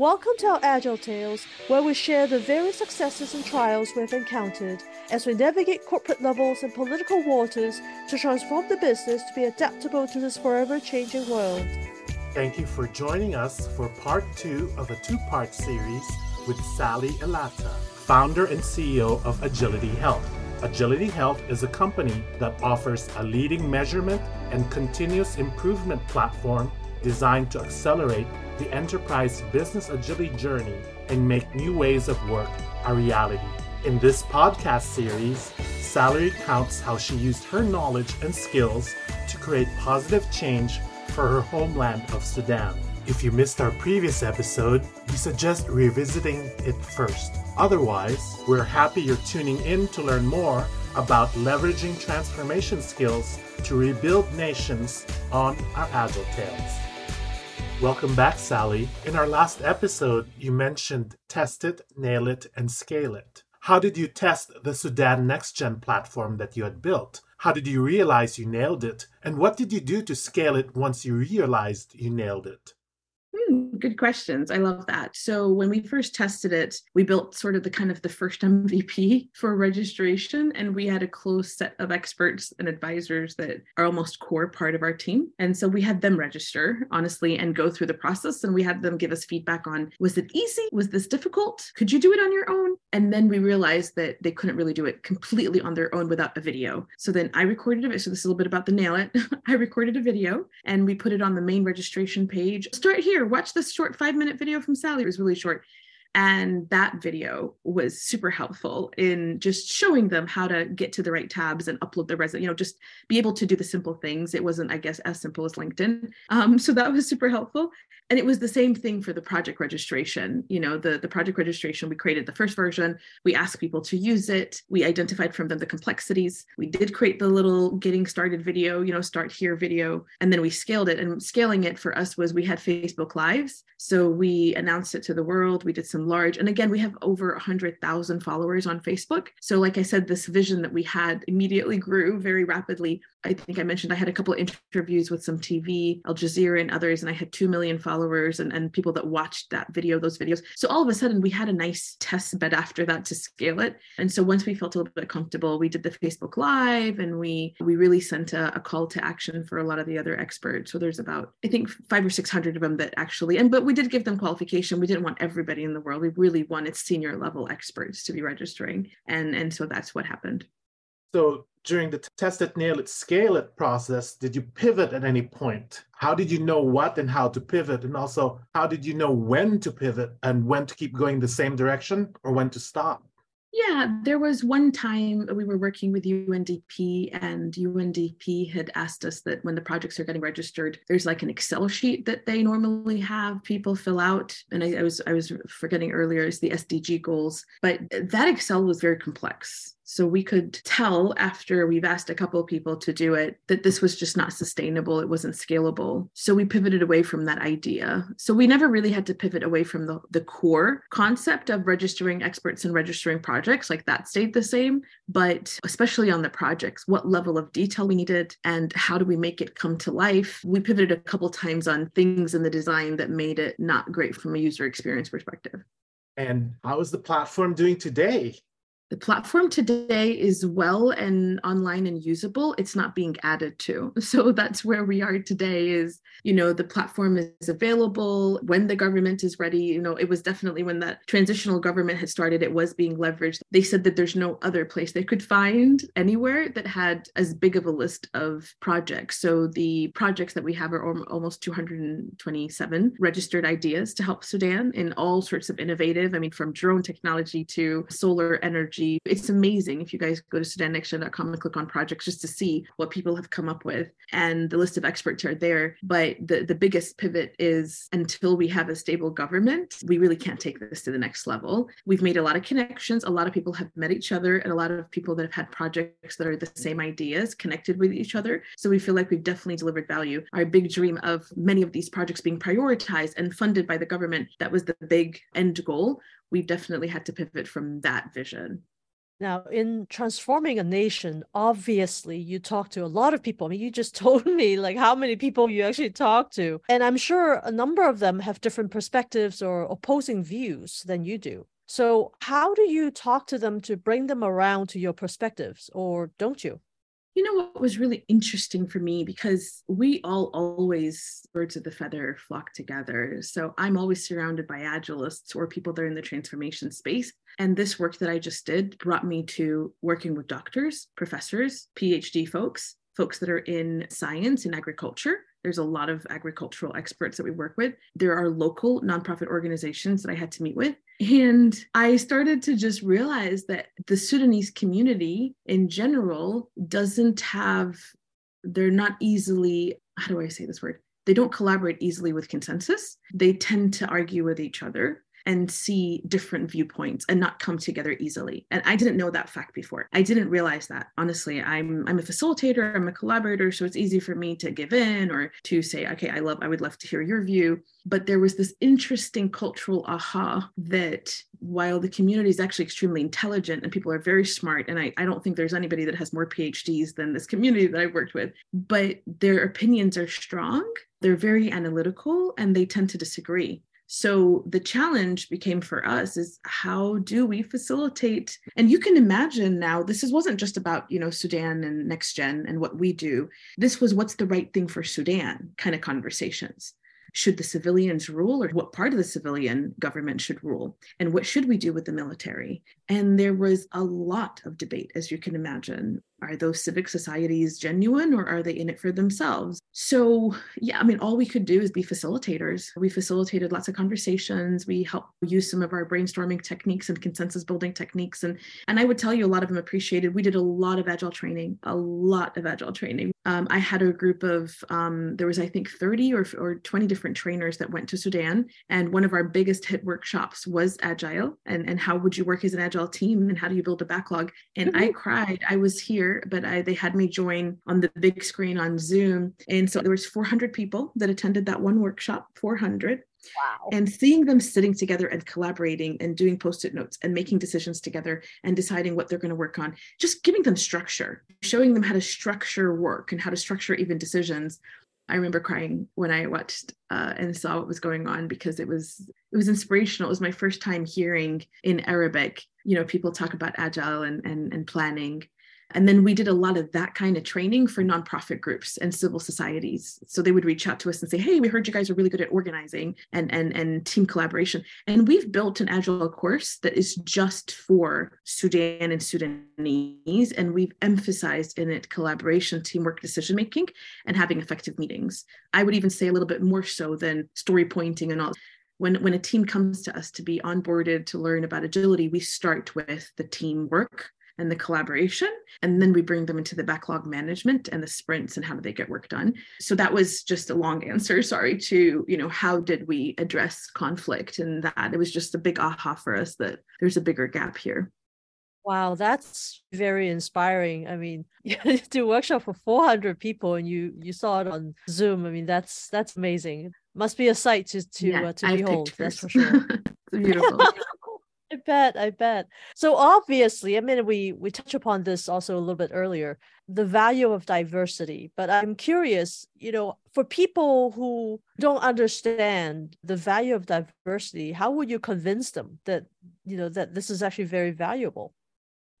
Welcome to our Agile Tales, where we share the various successes and trials we've encountered as we navigate corporate levels and political waters to transform the business to be adaptable to this forever changing world. Thank you for joining us for part two of a two part series with Sally Elatta, founder and CEO of AgilityHealth. Agility Health is a company that offers a leading measurement and continuous improvement platform designed to accelerate the enterprise business agility journey and make new ways of work a reality. In this podcast series, Sally recounts how she used her knowledge and skills to create positive change for her homeland of Sudan. If you missed our previous episode, we suggest revisiting it first. Otherwise, we're happy you're tuning in to learn more about leveraging transformation skills to rebuild nations on our Agile Tales. Welcome back, Sally. In our last episode, you mentioned test it, nail it, and scale it. How did you test the Sudan NextGen platform that you had built? How did you realize you nailed it? And what did you do to scale it once you realized you nailed it? Hmm, good questions. I love that. So when we first tested it, we built sort of the kind of the first MVP for registration, and we had a close set of experts and advisors that are almost core part of our team. And so we had them register honestly and go through the process, and we had them give us feedback on was it easy? Was this difficult? Could you do it on your own? And then we realized that they couldn't really do it completely on their own without a video. So then I recorded it. So this is a little bit about the nail it. I recorded a video and we put it on the main registration page. Start here here, watch this short five minute video from Sally. It was really short. And that video was super helpful in just showing them how to get to the right tabs and upload the resume, you know, just be able to do the simple things. It wasn't, I guess, as simple as LinkedIn. Um, so that was super helpful. And it was the same thing for the project registration. You know the, the project registration we created the first version. We asked people to use it. We identified from them the complexities. We did create the little getting started video you know start here video. And then we scaled it. And scaling it for us was we had facebook lives. So we announced it to the world. We did some large and again we have over 100000 followers on facebook so like i said this vision that we had immediately grew very rapidly i think i mentioned i had a couple of interviews with some tv al jazeera and others and i had 2 million followers and, and people that watched that video, those videos. So all of a sudden we had a nice test bed after that to scale it. And so once we felt a little bit comfortable, we did the Facebook Live and we we really sent a, a call to action for a lot of the other experts. So there's about, I think five or six hundred of them that actually, and but we did give them qualification. We didn't want everybody in the world. We really wanted senior level experts to be registering. And and so that's what happened. So during the test it, nail it, scale it process, did you pivot at any point? How did you know what and how to pivot? And also, how did you know when to pivot and when to keep going the same direction or when to stop? Yeah, there was one time we were working with UNDP, and UNDP had asked us that when the projects are getting registered, there's like an Excel sheet that they normally have people fill out. And I, I was I was forgetting earlier is the SDG goals, but that Excel was very complex. So we could tell after we've asked a couple of people to do it that this was just not sustainable. It wasn't scalable. So we pivoted away from that idea. So we never really had to pivot away from the, the core concept of registering experts and registering projects. Like that stayed the same. But especially on the projects, what level of detail we needed and how do we make it come to life? We pivoted a couple times on things in the design that made it not great from a user experience perspective. And how is the platform doing today? The platform today is well and online and usable. It's not being added to. So that's where we are today is you know the platform is available. When the government is ready you know it was definitely when that transitional government had started it was being leveraged. They said that there's no other place they could find anywhere that had as big of a list of projects. So the projects that we have are almost 227 registered ideas to help sudan in all sorts of innovative i mean from drone technology to solar energy energy. It's amazing if you guys go to SudanNextGen.com and click on projects just to see what people have come up with. And the list of experts are there. But the, the biggest pivot is until we have a stable government, we really can't take this to the next level. We've made a lot of connections. A lot of people have met each other, and a lot of people that have had projects that are the same ideas connected with each other. So we feel like we've definitely delivered value. Our big dream of many of these projects being prioritized and funded by the government, that was the big end goal we've definitely had to pivot from that vision. Now, in transforming a nation, obviously you talk to a lot of people. I mean, you just told me like how many people you actually talk to. And I'm sure a number of them have different perspectives or opposing views than you do. So, how do you talk to them to bring them around to your perspectives, or don't you? You know what was really interesting for me because we all always birds of the feather flock together. So I'm always surrounded by agilists or people that are in the transformation space. And this work that I just did brought me to working with doctors, professors, PhD folks, folks that are in science and agriculture. There's a lot of agricultural experts that we work with. There are local nonprofit organizations that I had to meet with. And I started to just realize that the Sudanese community in general doesn't have, they're not easily, how do I say this word? They don't collaborate easily with consensus. They tend to argue with each other and see different viewpoints and not come together easily. And I didn't know that fact before. I didn't realize that. Honestly, I'm I'm a facilitator, I'm a collaborator, so it's easy for me to give in or to say, okay, I love I would love to hear your view. But there was this interesting cultural aha that while the community is actually extremely intelligent and people are very smart, and I, I don't think there's anybody that has more PhDs than this community that I've worked with, but their opinions are strong, they're very analytical, and they tend to disagree. So the challenge became for us is how do we facilitate? And you can imagine now, this is, wasn't just about, you know, Sudan and next gen and what we do. This was what's the right thing for Sudan kind of conversations should the civilians rule or what part of the civilian government should rule and what should we do with the military and there was a lot of debate as you can imagine are those civic societies genuine or are they in it for themselves? So yeah i mean all we could do is be facilitators. We facilitated lots of conversations. We helped use some of our brainstorming techniques and consensus building techniques. And and i would tell you a lot of them appreciated. We did a lot of agile training a lot of agile training. Um, i had a group of um, there was i think 30 or, or 20 different trainers that went to sudan. And one of our biggest hit workshops was agile and and how would you work as an agile team and how do you build a backlog? And mm-hmm. i cried. I was here but I, they had me join on the big screen on Zoom. And so there was 400 people that attended that one workshop, 400. Wow. And seeing them sitting together and collaborating and doing post it notes and making decisions together and deciding what they're going to work on, just giving them structure, showing them how to structure work and how to structure even decisions. I remember crying when I watched uh, and saw what was going on because it was it was inspirational. It was my first time hearing in Arabic, you know, people talk about agile and and, and planning and then we did a lot of that kind of training for nonprofit groups and civil societies. So they would reach out to us and say, "Hey, we heard you guys are really good at organizing and and and team collaboration." And we've built an agile course that is just for Sudan and Sudanese, and we've emphasized in it collaboration, teamwork, decision making, and having effective meetings. I would even say a little bit more so than story pointing and all when when a team comes to us to be onboarded to learn about agility we start with the teamwork and the collaboration and then we bring them into the backlog management and the sprints and how do they get work done so that was just a long answer sorry to you know how did we address conflict and that it was just a big aha for us that there's a bigger gap here Wow, that's very inspiring. I mean, to workshop for 400 people and you you saw it on Zoom. I mean, that's that's amazing. Must be a sight to to yeah, uh, to behold. That's for sure. beautiful. I bet, I bet. So obviously, I mean, we we touch upon this also a little bit earlier, the value of diversity. But I'm curious, you know, for people who don't understand the value of diversity, how would you convince them that you know that this is actually very valuable?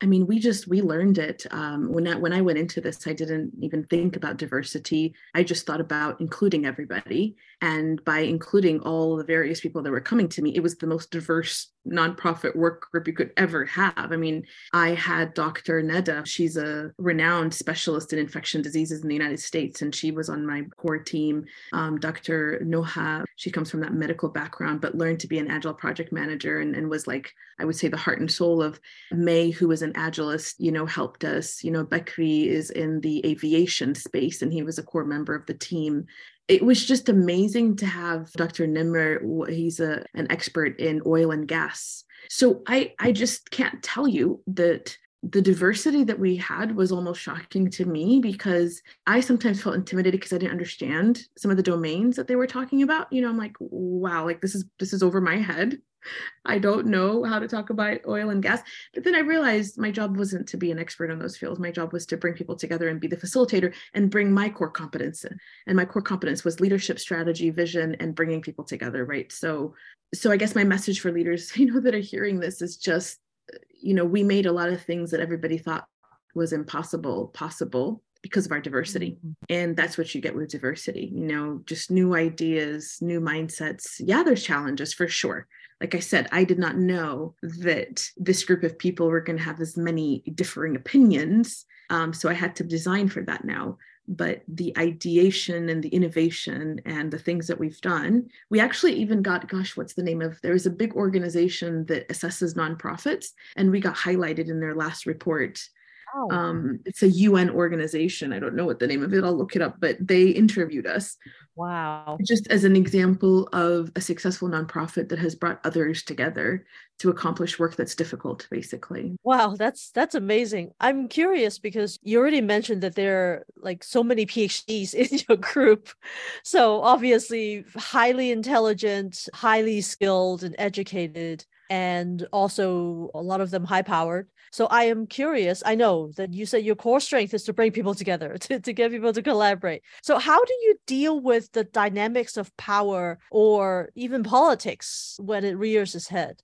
I mean, we just we learned it um, when I, when I went into this. I didn't even think about diversity. I just thought about including everybody, and by including all the various people that were coming to me, it was the most diverse nonprofit work group you could ever have. I mean, I had Dr. Neda. She's a renowned specialist in infection diseases in the United States, and she was on my core team. Um, Dr. Noha, she comes from that medical background, but learned to be an agile project manager and, and was like, I would say, the heart and soul of May, who was an agilist, you know, helped us. You know, Bakri is in the aviation space, and he was a core member of the team it was just amazing to have Dr. Nimmer. He's a, an expert in oil and gas. So I, I just can't tell you that the diversity that we had was almost shocking to me because I sometimes felt intimidated because I didn't understand some of the domains that they were talking about. You know, I'm like, wow, like this is this is over my head. I don't know how to talk about oil and gas. But then I realized my job wasn't to be an expert in those fields. My job was to bring people together and be the facilitator and bring my core competence in. And my core competence was leadership, strategy, vision, and bringing people together. Right. So, so I guess my message for leaders, you know, that are hearing this is just, you know, we made a lot of things that everybody thought was impossible possible because of our diversity. Mm-hmm. And that's what you get with diversity, you know, just new ideas, new mindsets. Yeah, there's challenges for sure. Like I said, I did not know that this group of people were going to have as many differing opinions. Um, so I had to design for that now. But the ideation and the innovation and the things that we've done, we actually even got, gosh, what's the name of? There is a big organization that assesses nonprofits, and we got highlighted in their last report Oh. Um, it's a UN organization. I don't know what the name of it. I'll look it up, but they interviewed us. Wow. Just as an example of a successful nonprofit that has brought others together to accomplish work that's difficult, basically. Wow, that's that's amazing. I'm curious because you already mentioned that there are like so many PhDs in your group. So obviously highly intelligent, highly skilled and educated and also a lot of them high powered. So I am curious. I know that you said your core strength is to bring people together, to, to get people to collaborate. So how do you deal with the dynamics of power or even politics when it rears its head?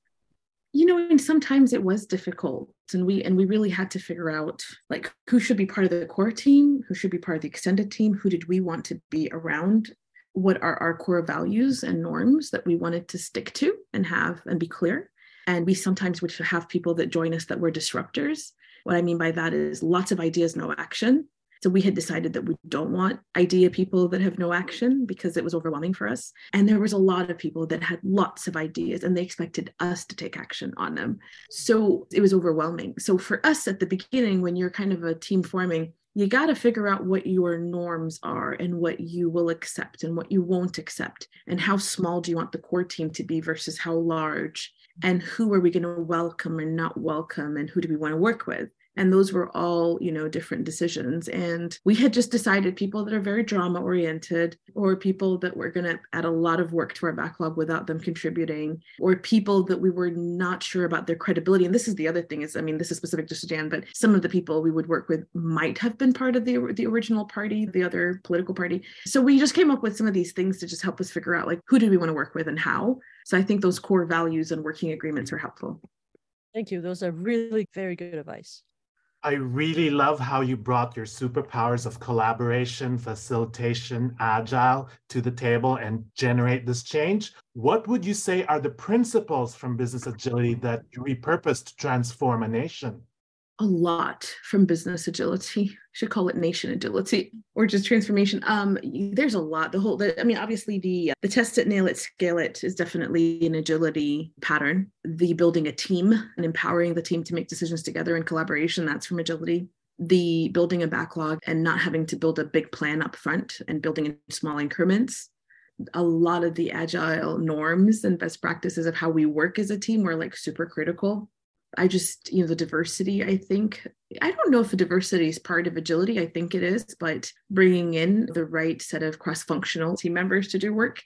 you know and sometimes it was difficult and we and we really had to figure out like who should be part of the core team who should be part of the extended team who did we want to be around what are our core values and norms that we wanted to stick to and have and be clear and we sometimes would have people that join us that were disruptors. What I mean by that is lots of ideas, no action. So we had decided that we don't want idea people that have no action because it was overwhelming for us. And there was a lot of people that had lots of ideas and they expected us to take action on them. So it was overwhelming. So for us at the beginning, when you're kind of a team forming, you got to figure out what your norms are and what you will accept and what you won't accept and how small do you want the core team to be versus how large and who are we going to welcome or not welcome and who do we want to work with and those were all you know different decisions. And we had just decided people that are very drama oriented or people that were going to add a lot of work to our backlog without them contributing or people that we were not sure about their credibility. And this is the other thing is i mean this is specific to sudan but some of the people we would work with might have been part of the the original party the other political party. So we just came up with some of these things to just help us figure out like who do we want to work with and how? So i think those core values and working agreements are helpful. Thank you. Those are really very good advice. I really love how you brought your superpowers of collaboration, facilitation, agile to the table and generate this change. What would you say are the principles from business agility that you repurposed to transform a nation? A lot from business agility. Should call it nation agility or just transformation. Um there's a lot. The whole the, i mean obviously the the test it nail it scale it is definitely an agility pattern. The building a team and empowering the team to make decisions together in collaboration that's from agility. The building a backlog and not having to build a big plan up front and building in small increments. A lot of the agile norms and best practices of how we work as a team were like super critical I just, you know, the diversity, I think, I don't know if the diversity is part of agility. I think it is, but bringing in the right set of cross functional team members to do work.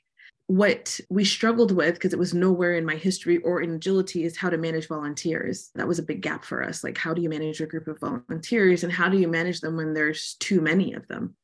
What we struggled with, because it was nowhere in my history or in agility, is how to manage volunteers. That was a big gap for us. Like, how do you manage a group of volunteers and how do you manage them when there's too many of them?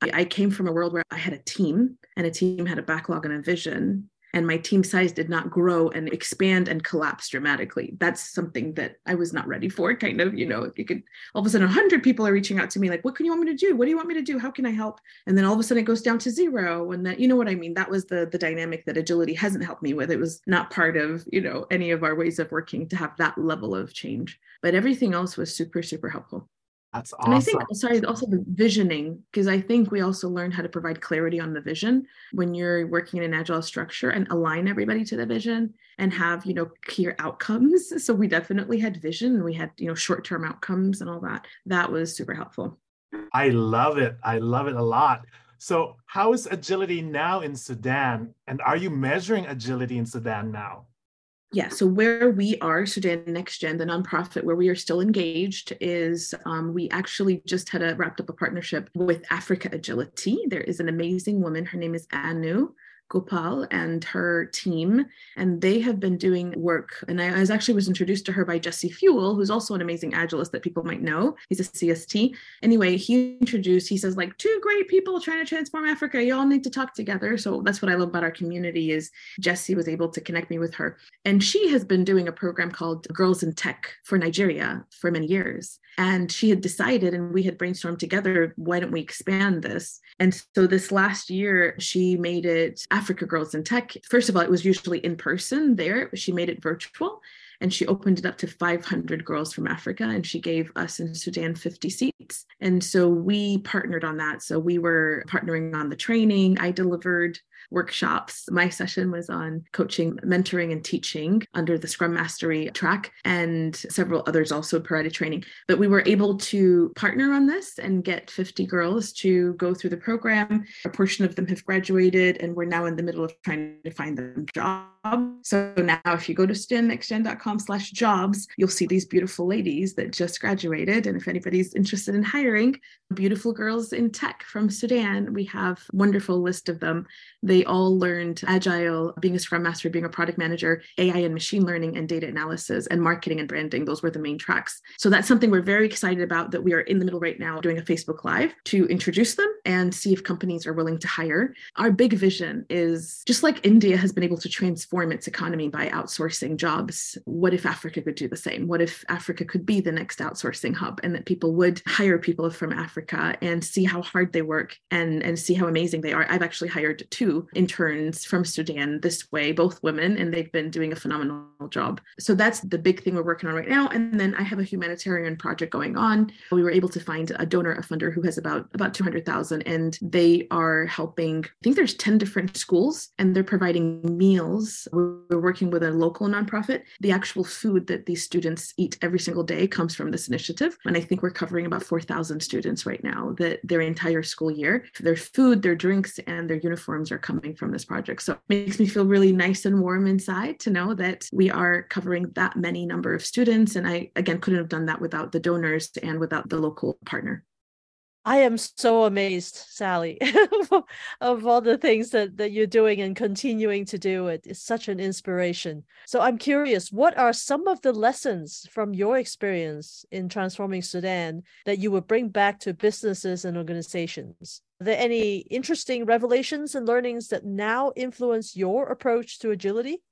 I, I came from a world where I had a team and a team had a backlog and a vision and my team size did not grow and expand and collapse dramatically. That's something that I was not ready for. Kind of, you know, you could all of a sudden 100 people are reaching out to me like, "What can you want me to do? What do you want me to do? How can I help?" And then all of a sudden it goes down to zero, and that you know what I mean. That was the the dynamic that agility hasn't helped me with. It was not part of you know any of our ways of working to have that level of change, but everything else was super super helpful. That's awesome. And I think, sorry, also the visioning, because I think we also learn how to provide clarity on the vision when you're working in an agile structure and align everybody to the vision and have, you know, clear outcomes. So we definitely had vision and we had, you know, short term outcomes and all that. That was super helpful. I love it. I love it a lot. So, how is agility now in Sudan? And are you measuring agility in Sudan now? Yeah, so where we are, Sudan NextGen, the nonprofit where we are still engaged, is um, we actually just had a wrapped up a partnership with Africa Agility. There is an amazing woman. Her name is Anu. Gopal and her team, and they have been doing work. And I, was actually was introduced to her by Jesse Fewell, who's also an amazing agilist that people might know. He's a CST. Anyway, he introduced, he says, like, two great people trying to transform Africa. You all need to talk together. So that's what I love about our community is Jesse was able to connect me with her. And she has been doing a program called Girls in Tech for Nigeria for many years. And she had decided, and we had brainstormed together, why don't we expand this? And so this last year, she made it Africa Girls in Tech. First of all, it was usually in person there, she made it virtual and she opened it up to 500 girls from Africa and she gave us in Sudan 50 seats. And so we partnered on that. So we were partnering on the training. I delivered workshops. My session was on coaching, mentoring, and teaching under the Scrum Mastery track, and several others also provided training. But we were able to partner on this and get 50 girls to go through the program. A portion of them have graduated, and we're now in the middle of trying to find them jobs. So now if you go to SudanNextGen.com slash jobs, you'll see these beautiful ladies that just graduated. And if anybody's interested in hiring beautiful girls in tech from Sudan, we have wonderful list of them. They all learned agile, being a scrum master, being a product manager, AI and machine learning and data analysis and marketing and branding. Those were the main tracks. So that's something we're very excited about that we are in the middle right now doing a Facebook Live to introduce them and see if companies are willing to hire. Our big vision is just like India has been able to transform its economy by outsourcing jobs, what if Africa could do the same? What if Africa could be the next outsourcing hub and that people would hire people from Africa and see how hard they work and, and see how amazing they are? I've actually hired two interns from Sudan this way, both women, and they've been doing a phenomenal job. So that's the big thing we're working on right now. And then I have a humanitarian project going on. We were able to find a donor, a funder who has about about 200,000 and they are helping I think there's 10 different schools and they're providing meals. We're working with a local nonprofit. The actual food that these students eat every single day comes from this initiative. And I think we're covering about 4,000 students right now that their entire school year, their food, their drinks, and their uniforms are coming from this project. So it makes me feel really nice and warm inside to know that we are covering that many number of students. And I, again, couldn't have done that without the donors and without the local partner. I am so amazed, Sally, of all the things that, that you're doing and continuing to do. It is such an inspiration. So I'm curious, what are some of the lessons from your experience in transforming Sudan that you would bring back to businesses and organizations? Are there any interesting revelations and learnings that now influence your approach to agility?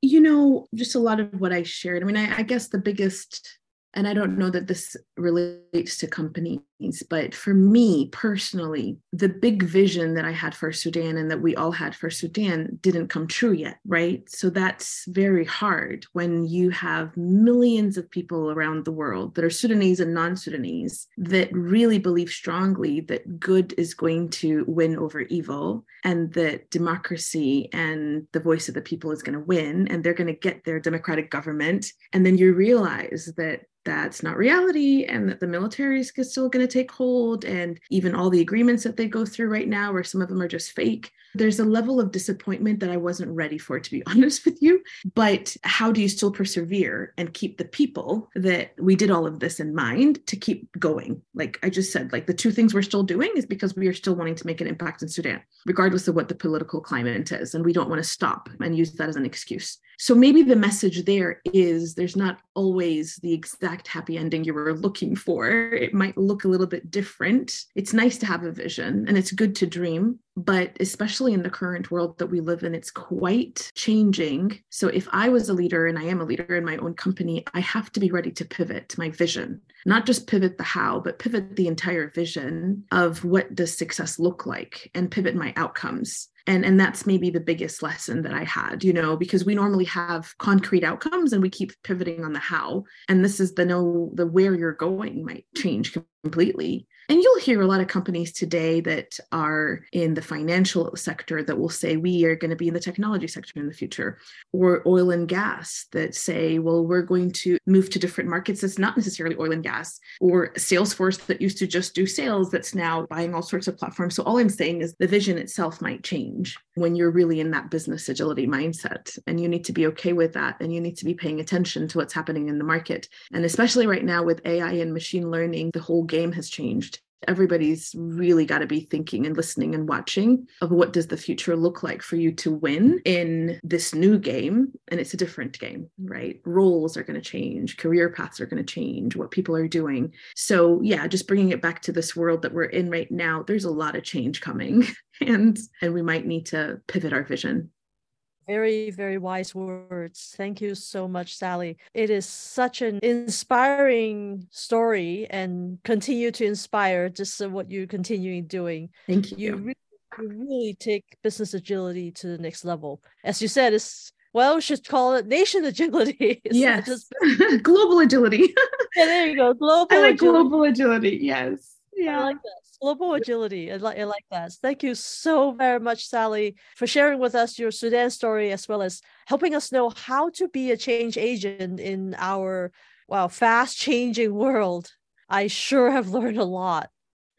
You know, just a lot of what I shared. I mean, I, I guess the biggest and I don't know that this relates to companies, but for me personally, the big vision that I had for Sudan and that we all had for Sudan didn't come true yet, right? So that's very hard when you have millions of people around the world that are Sudanese and non Sudanese that really believe strongly that good is going to win over evil and that democracy and the voice of the people is going to win and they're going to get their democratic government. And then you realize that that's not reality and that the military is still going to take hold and even all the agreements that they go through right now where some of them are just fake. There's a level of disappointment that i wasn't ready for to be honest with you. But how do you still persevere and keep the people that we did all of this in mind to keep going? Like i just said like the two things we're still doing is because we are still wanting to make an impact in sudan regardless of what the political climate is. And we don't want to stop and use that as an excuse. So maybe the message there is there's not always the exact happy ending you were looking for. It might look a little bit different. It's nice to have a vision and it's good to dream, but especially in the current world that we live in, it's quite changing. So if I was a leader and I am a leader in my own company, I have to be ready to pivot my vision, not just pivot the how, but pivot the entire vision of what does success look like and pivot my outcomes and and that's maybe the biggest lesson that i had you know because we normally have concrete outcomes and we keep pivoting on the how and this is the no the where you're going might change completely and you'll hear a lot of companies today that are in the financial sector that will say we are going to be in the technology sector in the future, or oil and gas that say, well, we're going to move to different markets that's not necessarily oil and gas, or Salesforce that used to just do sales that's now buying all sorts of platforms. So all I'm saying is the vision itself might change when you're really in that business agility mindset. And you need to be okay with that. And you need to be paying attention to what's happening in the market. And especially right now with AI and machine learning, the whole game has changed everybody's really got to be thinking and listening and watching of what does the future look like for you to win in this new game and it's a different game right? Roles are going to change career paths are going to change what people are doing. So yeah just bringing it back to this world that we're in right now there's a lot of change coming and and we might need to pivot our vision very, very wise words. Thank you so much, Sally. It is such an inspiring story and continue to inspire just what you're continuing doing. Thank you. You really, you really take business agility to the next level. As you said, it's well, we should call it nation agility. yes. Just... global agility. yeah, there you go. Global I like agility. global agility. Yes. Yeah. I like that global agility. I like, I like that. Thank you so very much, Sally, for sharing with us your Sudan story as well as helping us know how to be a change agent in our wow fast changing world. I sure have learned a lot.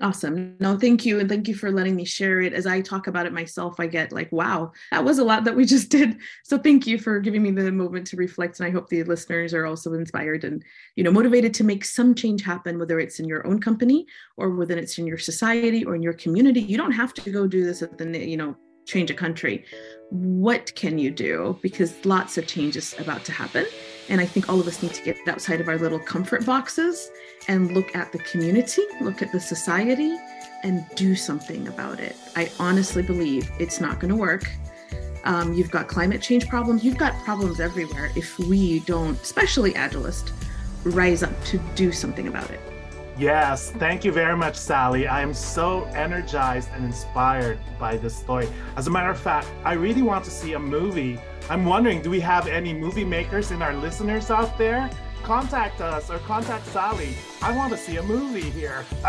Awesome. No, thank you. And thank you for letting me share it. As I talk about it myself, I get like, wow, that was a lot that we just did. So thank you for giving me the moment to reflect. And I hope the listeners are also inspired and, you know, motivated to make some change happen, whether it's in your own company or whether it's in your society or in your community. You don't have to go do this at the, you know, change a country. What can you do? Because lots of change is about to happen. And I think all of us need to get outside of our little comfort boxes and look at the community, look at the society, and do something about it. I honestly believe it's not going to work. Um, you've got climate change problems, you've got problems everywhere if we don't, especially Agilist, rise up to do something about it. Yes, thank you very much, Sally. I am so energized and inspired by this story. As a matter of fact, I really want to see a movie. I'm wondering, do we have any movie makers in our listeners out there? Contact us or contact Sally. I want to see a movie here.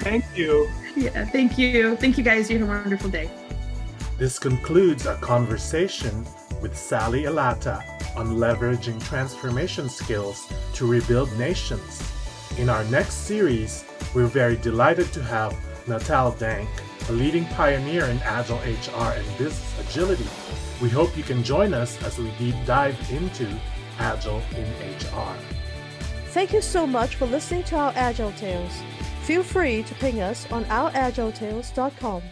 thank you. Yeah, thank you. Thank you, guys. You have a wonderful day. This concludes our conversation with Sally Elatta on leveraging transformation skills to rebuild nations. In our next series, we're very delighted to have Natal Dank, a leading pioneer in Agile HR and business agility. We hope you can join us as we deep dive into Agile in HR. Thank you so much for listening to our Agile Tales. Feel free to ping us on ouragiletales.com.